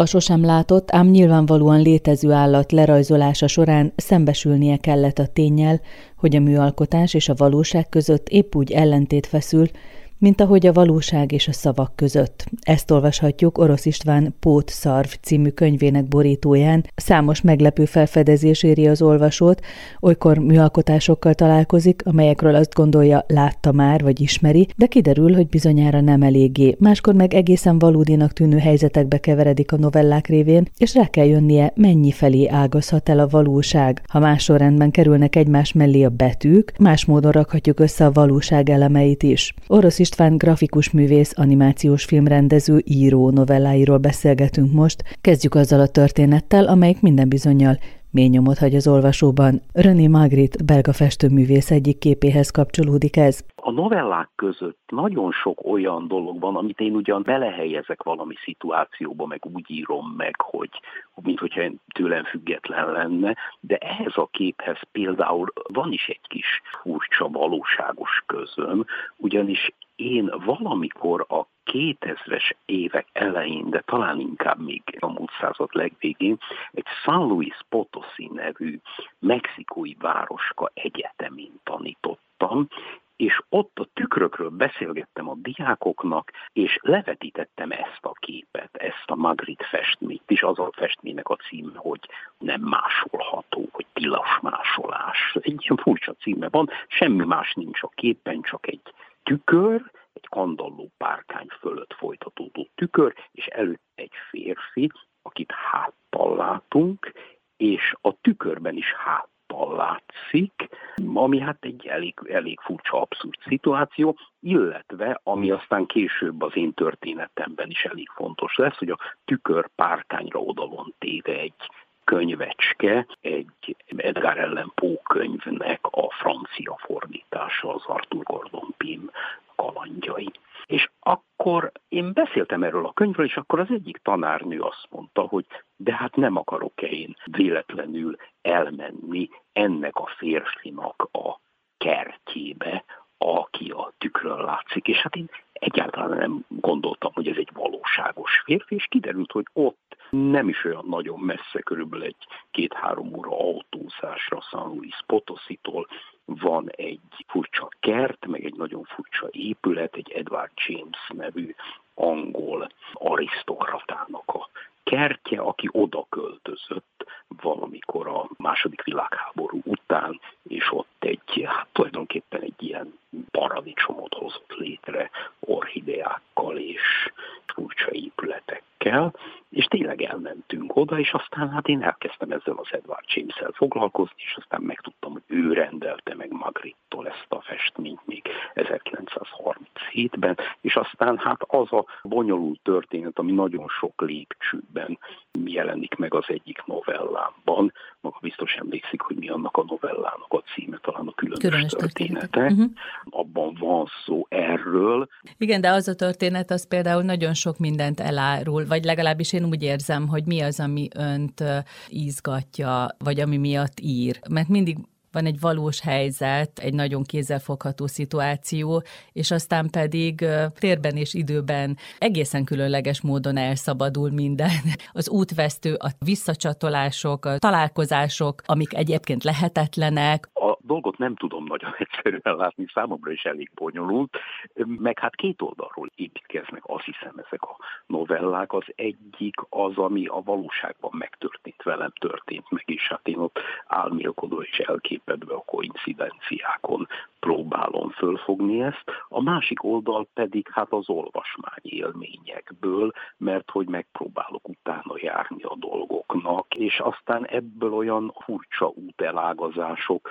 A sosem látott, ám nyilvánvalóan létező állat lerajzolása során szembesülnie kellett a tényel, hogy a műalkotás és a valóság között épp úgy ellentét feszül, mint ahogy a valóság és a szavak között. Ezt olvashatjuk Orosz István Pót Szarv című könyvének borítóján. Számos meglepő felfedezés éri az olvasót, olykor műalkotásokkal találkozik, amelyekről azt gondolja, látta már vagy ismeri, de kiderül, hogy bizonyára nem eléggé. Máskor meg egészen valódinak tűnő helyzetekbe keveredik a novellák révén, és rá kell jönnie, mennyi felé ágazhat el a valóság. Ha más sorrendben kerülnek egymás mellé a betűk, más módon rakhatjuk össze a valóság elemeit is. Orosz István grafikus művész, animációs filmrendező, író novelláiról beszélgetünk most. Kezdjük azzal a történettel, amelyik minden bizonyal mély nyomot hagy az olvasóban. René Magritte, belga festőművész egyik képéhez kapcsolódik ez. A novellák között nagyon sok olyan dolog van, amit én ugyan belehelyezek valami szituációba, meg úgy írom meg, hogy mint hogyha tőlem független lenne, de ehhez a képhez például van is egy kis furcsa valóságos közöm, ugyanis én valamikor a 2000-es évek elején, de talán inkább még a múlt század legvégén, egy San Luis Potosi nevű mexikói városka egyetemén tanítottam, és ott a tükrökről beszélgettem a diákoknak, és levetítettem ezt a képet, ezt a Magritte festményt, és az a festménynek a címe, hogy nem másolható, hogy tilos másolás. Egy ilyen furcsa címe van, semmi más nincs a képen, csak egy tükör, egy kandalló párkány fölött folytatódó tükör, és előtt egy férfi, akit háttal látunk, és a tükörben is háttal látszik, ami hát egy elég, elég furcsa, abszurd szituáció, illetve ami aztán később az én történetemben is elég fontos lesz, hogy a tükör párkányra oda van téve egy könyvecske, egy Edgar Allan Poe könyvnek a francia fordítása, az Arthur Gordon Pym kalandjai. És akkor én beszéltem erről a könyvről, és akkor az egyik tanárnő azt mondta, hogy de hát nem akarok-e én véletlenül elmenni ennek a férfinak a kertjébe, aki a tükrön látszik. És hát én egyáltalán nem gondoltam, hogy ez egy valóságos férfi, és kiderült, hogy ott nem is olyan nagyon messze, körülbelül egy két-három óra autózásra San Luis Potositól van egy furcsa kert, meg egy nagyon furcsa épület, egy Edward James nevű angol arisztokratának a kertje, aki oda költözött valamikor a második világháború után, és ott egy, hát tulajdonképpen egy ilyen paradicsomot hozott létre orhideákkal és furcsa épületekkel, és tényleg elmentünk oda, és aztán hát én elkezdtem ezzel az Edward james foglalkozni, és aztán megtudtam, hogy ő rendelte meg Magrittól ezt a festményt még 1937-ben, és aztán hát az a bonyolult történet, ami nagyon sok lépcsőben jelenik meg az egyik novellámban, maga biztos emlékszik, hogy mi annak a novellának a címe, talán a különös, különös története. története. Uh-huh. Abban van szó erről. Igen, de az a történet, az például nagyon sok mindent elárul, vagy legalábbis én úgy érzem, hogy mi az, ami önt izgatja, vagy ami miatt ír. Mert mindig van egy valós helyzet, egy nagyon kézzelfogható szituáció, és aztán pedig térben és időben egészen különleges módon elszabadul minden. Az útvesztő, a visszacsatolások, a találkozások, amik egyébként lehetetlenek. A dolgot nem tudom nagyon egyszerűen látni, számomra is elég bonyolult, meg hát két oldalról építkeznek, azt hiszem ezek a novellák. Az egyik az, ami a valóságban megtörtént, velem történt meg, és hát én ott álmélkodó és elképedve a koincidenciákon próbálom fölfogni ezt. A másik oldal pedig hát az olvasmány élményekből, mert hogy megpróbálok utána járni a dolgoknak, és aztán ebből olyan furcsa útelágazások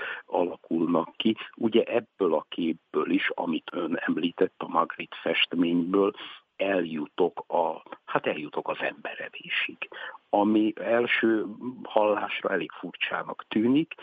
alakulnak ki. Ugye ebből a képből is, amit ön említett a Magritte festményből, eljutok a, hát eljutok az emberevésig, ami első hallásra elég furcsának tűnik,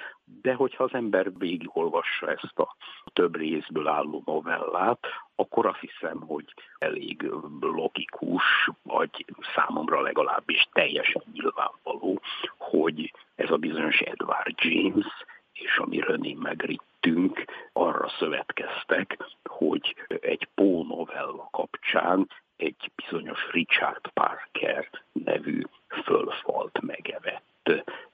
de hogyha az ember végigolvassa ezt a több részből álló novellát, akkor azt hiszem, hogy elég logikus, vagy számomra legalábbis teljesen nyilvánvaló, hogy ez a bizonyos Edward James és amiről mi megrittünk, arra szövetkeztek, hogy egy Poe novella kapcsán egy bizonyos Richard Parker nevű fölfalt megevett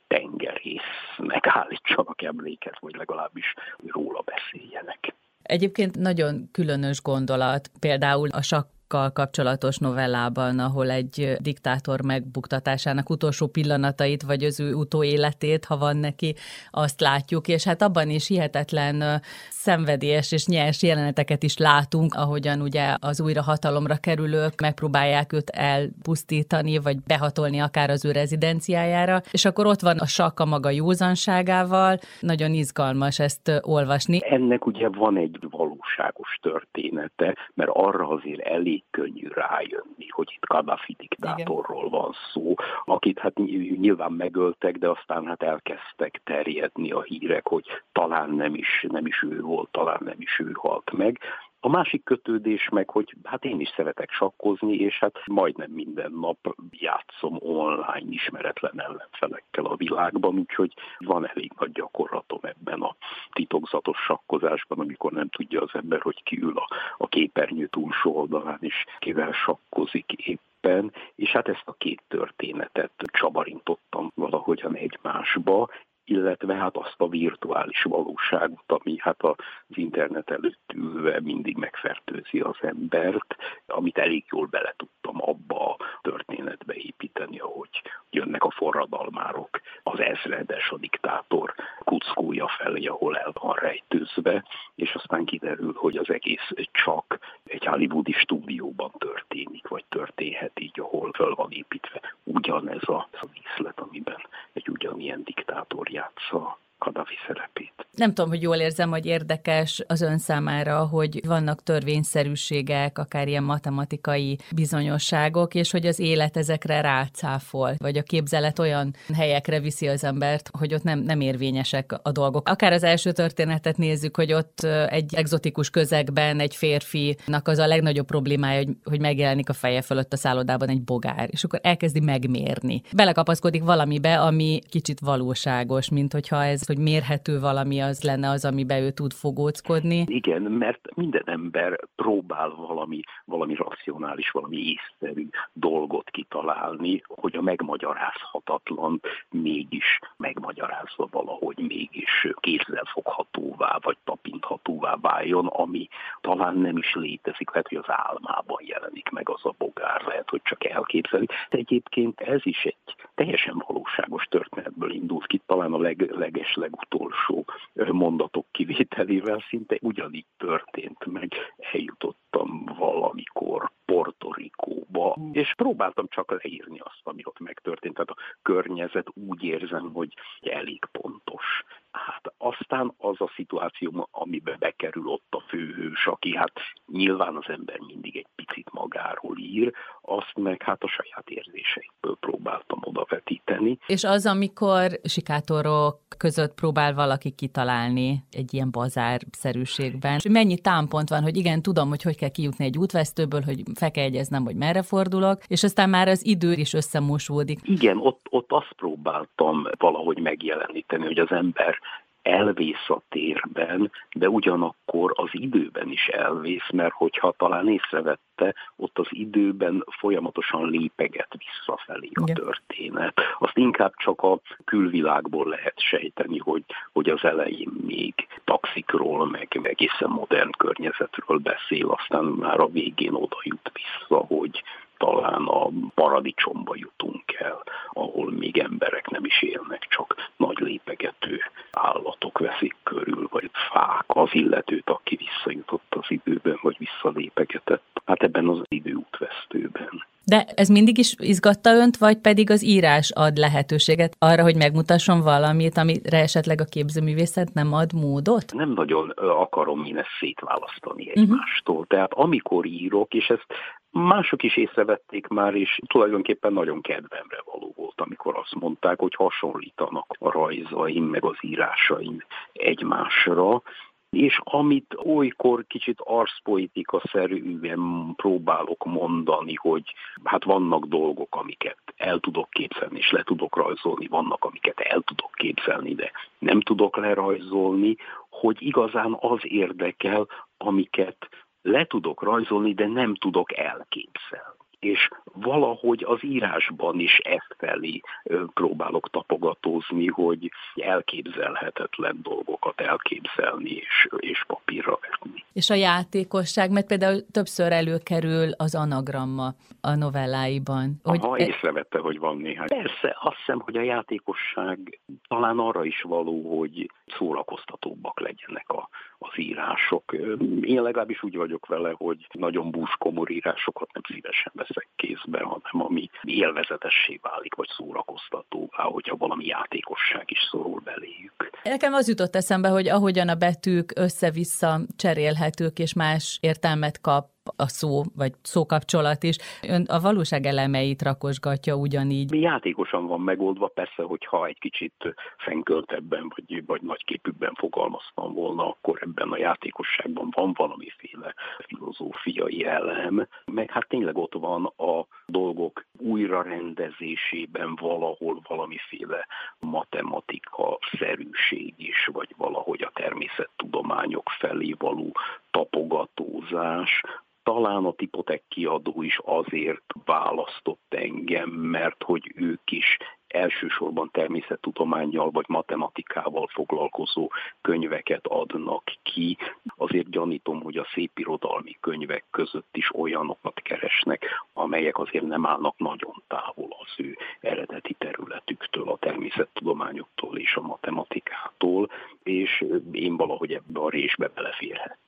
tengerésznek állítsanak emléket, vagy legalábbis róla beszéljenek. Egyébként nagyon különös gondolat, például a sakk kapcsolatos novellában, ahol egy diktátor megbuktatásának utolsó pillanatait, vagy az ő utóéletét, ha van neki, azt látjuk, és hát abban is hihetetlen szenvedélyes és nyers jeleneteket is látunk, ahogyan ugye az újra hatalomra kerülők megpróbálják őt elpusztítani, vagy behatolni akár az ő rezidenciájára, és akkor ott van a sakka maga józanságával, nagyon izgalmas ezt olvasni. Ennek ugye van egy valóságos története, mert arra azért elég könnyű rájönni, hogy itt Gaddafi diktátorról van szó, akit hát nyilván megöltek, de aztán hát elkezdtek terjedni a hírek, hogy talán nem is, nem is ő volt, talán nem is ő halt meg. A másik kötődés meg, hogy hát én is szeretek sakkozni, és hát majdnem minden nap játszom online ismeretlen ellenfelekkel a világban, úgyhogy van elég nagy gyakorlatom ebben a titokzatos sakkozásban, amikor nem tudja az ember, hogy ki ül a, a képernyő túlsó oldalán, és kivel sakkozik éppen, és hát ezt a két történetet csabarintottam valahogyan egymásba, illetve hát azt a virtuális valóságot, ami hát az internet előtt ülve mindig megfertőzi az embert, amit elég jól bele tudtam abba a történetbe építeni, ahogy jönnek a forradalmárok, az ezredes, a diktátor kuckója felé, ahol el van rejtőzve, és aztán kiderül, hogy az egész csak egy hollywoodi stúdióban történik, vagy történhet így, ahol föl van építve ugyanez a, a díszlet, amiben egy ugyanilyen diktátor játsza Kadafi szerepét. Nem tudom, hogy jól érzem, hogy érdekes az ön számára, hogy vannak törvényszerűségek, akár ilyen matematikai bizonyosságok, és hogy az élet ezekre rácáfol, vagy a képzelet olyan helyekre viszi az embert, hogy ott nem, nem érvényesek a dolgok. Akár az első történetet nézzük, hogy ott egy egzotikus közegben egy férfinak az a legnagyobb problémája, hogy, hogy megjelenik a feje fölött a szállodában egy bogár, és akkor elkezdi megmérni. Belekapaszkodik valamibe, ami kicsit valóságos, mint hogyha ez hogy mérhető valami az lenne az, amiben ő tud fogóckodni. Igen, mert minden ember próbál valami, valami racionális, valami észszerű dolgot kitalálni, hogy a megmagyarázhatatlan mégis megmagyarázva valahogy mégis kézzelfoghatóvá vagy tapinthatóvá váljon, ami talán nem is létezik, lehet, hogy az álmában jelenik meg az a bogár, lehet, hogy csak elképzeli. De egyébként ez is egy teljesen valóságos történetből indult ki, talán a leg, leges legutolsó mondatok kivételével szinte ugyanígy történt meg. Eljutottam valamikor Porto Ricóba, és próbáltam csak leírni azt, ami ott megtörtént. Tehát a környezet úgy érzem, hogy elég pontos. Aztán az a szituáció, amiben bekerül ott a főhős, aki hát nyilván az ember mindig egy picit magáról ír, azt meg hát a saját érzéseikből próbáltam odavetíteni. És az, amikor sikátorok között próbál valaki kitalálni egy ilyen bazár-szerűségben, és mennyi támpont van, hogy igen, tudom, hogy hogy kell kijutni egy útvesztőből, hogy fel kell egyeznem, hogy merre fordulok, és aztán már az idő is összemosódik. Igen, ott, ott azt próbáltam valahogy megjeleníteni, hogy az ember elvész a térben, de ugyanakkor az időben is elvész, mert hogyha talán észrevette, ott az időben folyamatosan lépeget visszafelé a történet. Azt inkább csak a külvilágból lehet sejteni, hogy, hogy az elején még taxikról, meg egészen modern környezetről beszél, aztán már a végén oda jut vissza, hogy talán a paradicsomba jutunk el, ahol még emberek nem is élnek, csak nagy lépegető állatok veszik körül, vagy fák az illetőt, aki visszajutott az időben, vagy visszalépegetett. Hát ebben az időútvesztőben. De ez mindig is izgatta önt, vagy pedig az írás ad lehetőséget arra, hogy megmutasson valamit, amire esetleg a képzőművészet nem ad módot? Nem nagyon akarom én ezt szétválasztani mhm. egymástól. Uh-huh. Tehát amikor írok, és ezt Mások is észrevették már, és tulajdonképpen nagyon kedvemre való volt, amikor azt mondták, hogy hasonlítanak a rajzaim, meg az írásaim egymásra, és amit olykor kicsit arszpoetika-szerűen próbálok mondani, hogy hát vannak dolgok, amiket el tudok képzelni, és le tudok rajzolni, vannak, amiket el tudok képzelni, de nem tudok lerajzolni, hogy igazán az érdekel, amiket le tudok rajzolni, de nem tudok elképzelni és valahogy az írásban is ezt felé próbálok tapogatózni, hogy elképzelhetetlen dolgokat elképzelni és, és papírra vetni. És a játékosság, mert például többször előkerül az anagramma a novelláiban. Hogy Aha, észrevette, hogy van néhány. Persze, azt hiszem, hogy a játékosság talán arra is való, hogy szórakoztatóbbak legyenek a, az írások. Én legalábbis úgy vagyok vele, hogy nagyon búskomor írásokat nem szívesen veszek kézbe, hanem ami élvezetessé válik, vagy szórakoztatóvá, hogyha valami játékosság is szorul beléjük. Nekem az jutott eszembe, hogy ahogyan a betűk össze-vissza cserélhetők és más értelmet kap a szó, vagy szókapcsolat is. Ön a valóság elemeit rakosgatja ugyanígy. Játékosan van megoldva, persze, hogyha egy kicsit fenköltebben, vagy, vagy nagyképűbben fogalmaztam volna, akkor ebben a játékosságban van valamiféle filozófiai elem, meg hát tényleg ott van a dolgok újrarendezésében valahol valamiféle matematika szerűség is, vagy valahogy a természettudományok felé való tapogatózás, talán a Tipotek kiadó is azért választott engem, mert hogy ők is elsősorban természettudományjal vagy matematikával foglalkozó könyveket adnak ki. Azért gyanítom, hogy a szépirodalmi könyvek között is olyanokat keresnek, amelyek azért nem állnak nagyon távol az ő eredeti területüktől, a természettudományoktól és a matematikától, és én valahogy ebbe a résbe beleférhet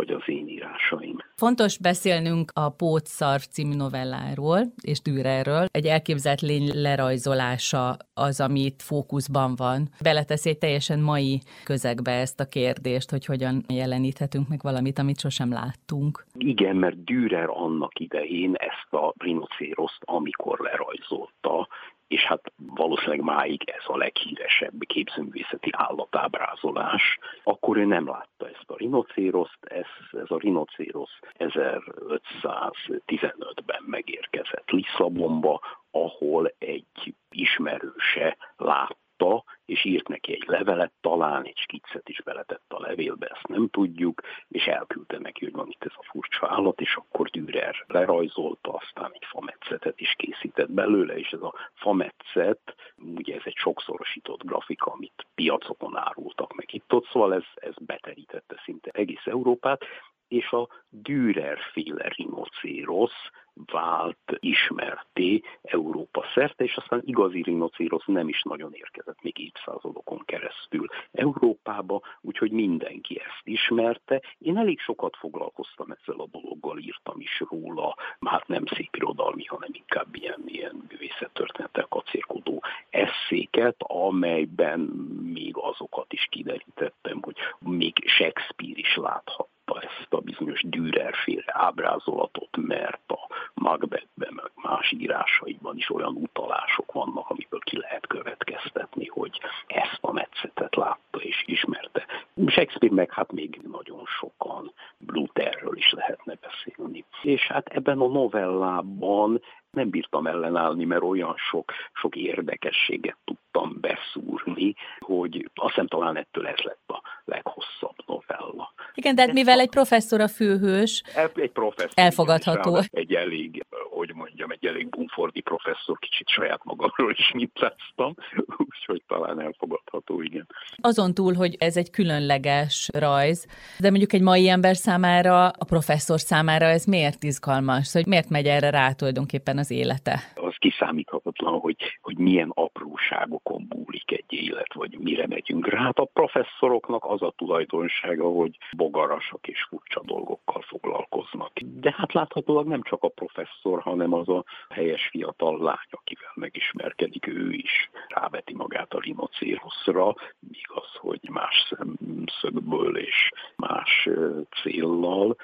vagy az én írásaim. Fontos beszélnünk a Pótszarv című novelláról és Dürerről. Egy elképzelt lény lerajzolása az, amit fókuszban van. Beleteszi egy teljesen mai közegbe ezt a kérdést, hogy hogyan jeleníthetünk meg valamit, amit sosem láttunk. Igen, mert Dürer annak idején ezt a rinocéroszt, amikor lerajzolta, és hát valószínűleg máig ez a leghíresebb képzőművészeti állatábrázolás, akkor ő nem látta ezt a rinocéroszt, ez, ez a rinocérosz 1515-ben megérkezett Lisszabonba, ahol egy ismerőse lát látta, és írt neki egy levelet, talán egy skiccet is beletett a levélbe, ezt nem tudjuk, és elküldte neki, hogy van itt ez a furcsa állat, és akkor Dürer lerajzolta, aztán egy fametszetet is készített belőle, és ez a fametszet, ugye ez egy sokszorosított grafika, amit piacokon árultak meg itt-ott, szóval ez, ez beterítette szinte egész Európát, és a Dürer-féle rinocérosz vált ismerté Európa szerte, és aztán igazi rinocérosz nem is nagyon érkezett még évszázadokon keresztül Európába, úgyhogy mindenki ezt ismerte. Én elég sokat foglalkoztam ezzel a dologgal, írtam is róla, hát nem szép irodalmi, hanem inkább ilyen, ilyen művészettörténettel kacérkodó eszéket, amelyben még azokat is kiderítettem, hogy még Shakespeare is láthat ezt a bizonyos Dürer-féle ábrázolatot, mert a Macbethben, meg más írásaiban is olyan utalások vannak, amiből ki lehet következtetni, hogy ezt a metszetet látta és ismerte. Shakespeare meg hát még nagyon sokan, Lutherről is lehetne beszélni. És hát ebben a novellában nem bírtam ellenállni, mert olyan sok, sok érdekességet tudtam beszúrni, hogy azt hiszem talán ettől ez lett a leghosszabb novella. Igen, de hát mivel egy professzor a főhős, egy professzor, elfogadható. Egy elég, hogy mondjam, egy elég bumfordi professzor, kicsit saját magamról is mintáztam, úgyhogy talán elfogadható, igen. Azon túl, hogy ez egy különleges rajz, de mondjuk egy mai ember számára, a professzor számára ez miért izgalmas? Hogy miért megy erre rá tulajdonképpen az élete? Az kiszámíthatatlan, hogy, hogy milyen apróságokon múlik egy élet, vagy mire megyünk rá. Hát a professzoroknak az a tulajdonsága, hogy bogarasak és furcsa dolgokkal foglalkoznak. De hát láthatólag nem csak a professzor, hanem az a helyes fiatal lány, akivel megismerkedik, ő is ráveti magát a rinocéroszra, igaz, hogy más szemszögből és más céllal,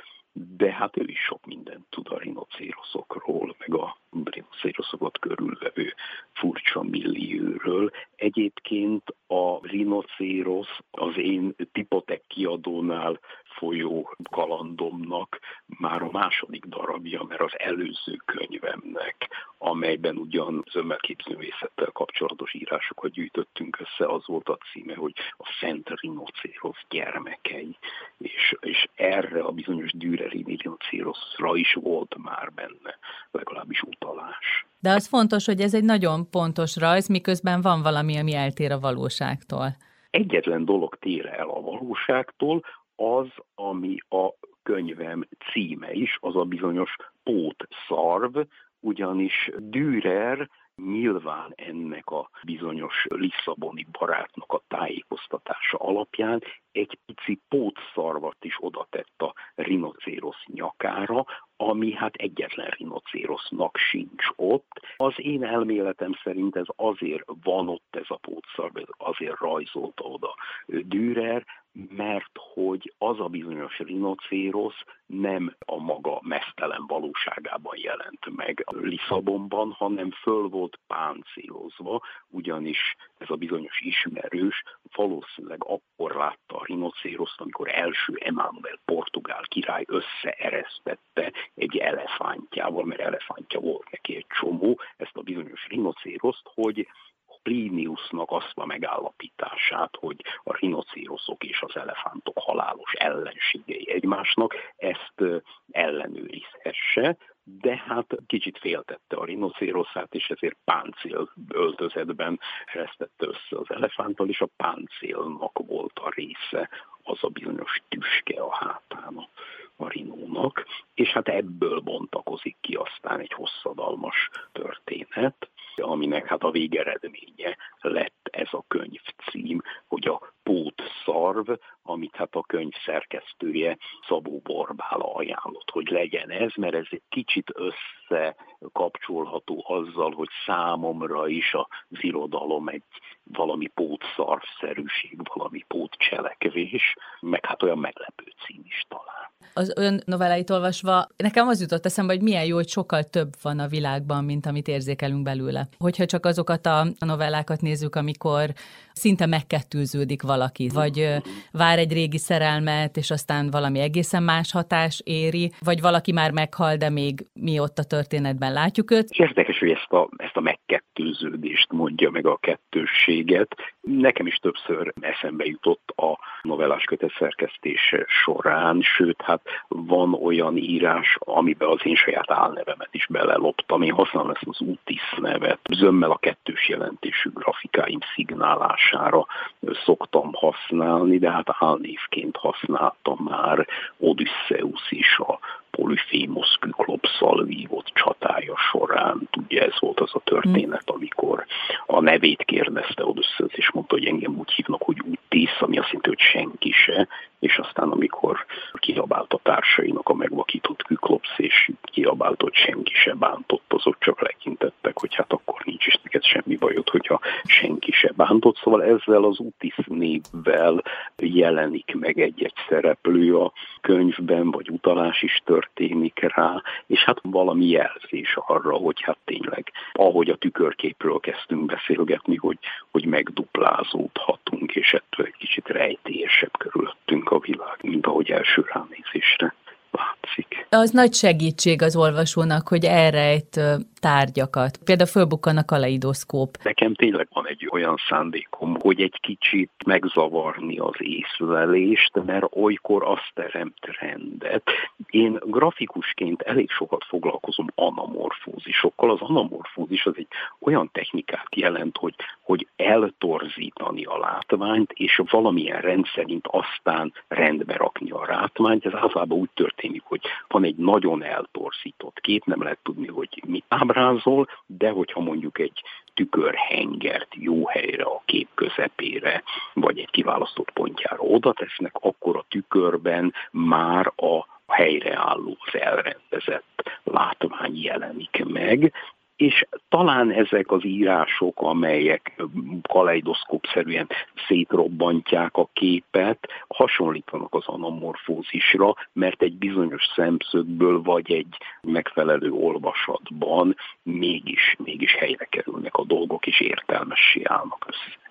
de hát ő is sok mindent tud a rinocéroszokról, meg a rinocéroszokat körülvevő furcsa millióről. Egyébként a rinocérosz az én Tipotek kiadónál folyó kalandomnak már a második darabja, mert az előző könyvemnek, amelyben ugyan zömmel-képzőművészettel kapcsolatos írásokat gyűjtöttünk össze, az volt a címe, hogy a Szent Rinocéros gyermekei, és, és erre a bizonyos Düreri Rinocérosra is volt már benne, legalábbis utalás. De az fontos, hogy ez egy nagyon pontos rajz, miközben van valami, ami eltér a valóságtól. Egyetlen dolog tér el a valóságtól, az, ami a könyvem címe is, az a bizonyos pótszarv, ugyanis Dürer nyilván ennek a bizonyos Lisszaboni barátnak a tájékoztatása alapján egy pici pótszarvat is oda tett a rinocérosz nyakára, ami hát egyetlen rinocérosznak sincs ott. Az én elméletem szerint ez azért van ott ez a pótszarv, azért rajzolta oda Dürer, mert hogy az a bizonyos rinocérosz nem a maga mesztelen valóságában jelent meg Lisszabonban, hanem föl volt páncélozva, ugyanis ez a bizonyos ismerős valószínűleg akkor látta a rinocéroszt, amikor első Emmanuel portugál király összeeresztette egy elefántjával, mert elefántja volt neki egy csomó, ezt a bizonyos rinocéroszt, hogy Pliniusnak azt a megállapítását, hogy a rinocéroszok és az elefántok halálos ellenségei egymásnak, ezt ellenőrizhesse, de hát kicsit féltette a rinocéroszát, és ezért páncél öltözetben eresztette össze az elefánttal, és a páncélnak volt a része az a bizonyos tüske a hátán a, a rinónak, és hát ebből bontakozik ki aztán egy hosszadalmas történet, aminek hát a végeredménye lett ez a könyv cím, hogy a Pót Szarv, amit hát a könyv szerkesztője Szabó Borbála ajánlott, hogy legyen ez, mert ez egy kicsit összekapcsolható azzal, hogy számomra is a irodalom egy valami pótszarvszerűség, valami pótcselekvés, meg hát olyan meglepő cím is talán az ön novelláit olvasva, nekem az jutott eszembe, hogy milyen jó, hogy sokkal több van a világban, mint amit érzékelünk belőle. Hogyha csak azokat a novellákat nézzük, amikor szinte megkettőződik valaki, vagy vár egy régi szerelmet, és aztán valami egészen más hatás éri, vagy valaki már meghal, de még mi ott a történetben látjuk őt. Érdekes, hogy ezt a, ezt a megkettőződést mondja meg a kettősséget. Nekem is többször eszembe jutott a novellás kötet szerkesztése során, sőt, hát van olyan írás, amiben az én saját álnevemet is beleloptam. Én használom ezt az útis nevet, zömmel a kettős jelentésű grafikáim szignálására szoktam használni, de hát álnévként használtam már Odysseus is a Polyphémos Kyklopszal vívott csatája során. Ugye ez volt az a történet, amikor a nevét kérdezte Odysseus, és mondta, hogy engem úgy hívnak, hogy Utis, ami azt jelenti, hogy senki se, és aztán amikor kiabált a társainak a megvakított Kyklopsz, és kiabált, hogy senki se bántott, azok csak lekintettek, hogy hát akkor nincs is neked semmi bajod, hogyha senki se bántott. Szóval ezzel az Utis névvel jelenik meg egy-egy szereplő a könyvben, vagy utalás is történik rá, és hát valami jelzés arra, hogy hát tényleg, ahogy a tükörképről kezdtünk beszélgetni, hogy, hogy megduplázódhatunk, és ettől egy kicsit rejtélyesebb körülöttünk a világ, mint ahogy első ránézésre látszik. Az nagy segítség az olvasónak, hogy elrejt tárgyakat. Például fölbukkan a kaleidoszkóp. Nekem tényleg van egy olyan szándékom, hogy egy kicsit megzavarni az észlelést, mert olykor azt teremt rendet. Én grafikusként elég sokat foglalkozom anamorfózisokkal. Az anamorfózis az egy olyan technikát jelent, hogy, hogy eltorzítani a látványt, és valamilyen rendszerint aztán rendbe rakni a látványt. Ez általában úgy történik, hogy van egy nagyon eltorzított kép, nem lehet tudni, hogy mit ábrázol, de hogyha mondjuk egy tükörhengert jó helyre a kép közepére, vagy egy kiválasztott pontjára oda tesznek, akkor a tükörben már a helyreálló, elrendezett látvány jelenik meg, és talán ezek az írások, amelyek kaleidoszkópszerűen szétrobbantják a képet, hasonlítanak az anamorfózisra, mert egy bizonyos szemszögből vagy egy megfelelő olvasatban mégis, mégis helyre kerülnek a dolgok, és értelmessé állnak össze.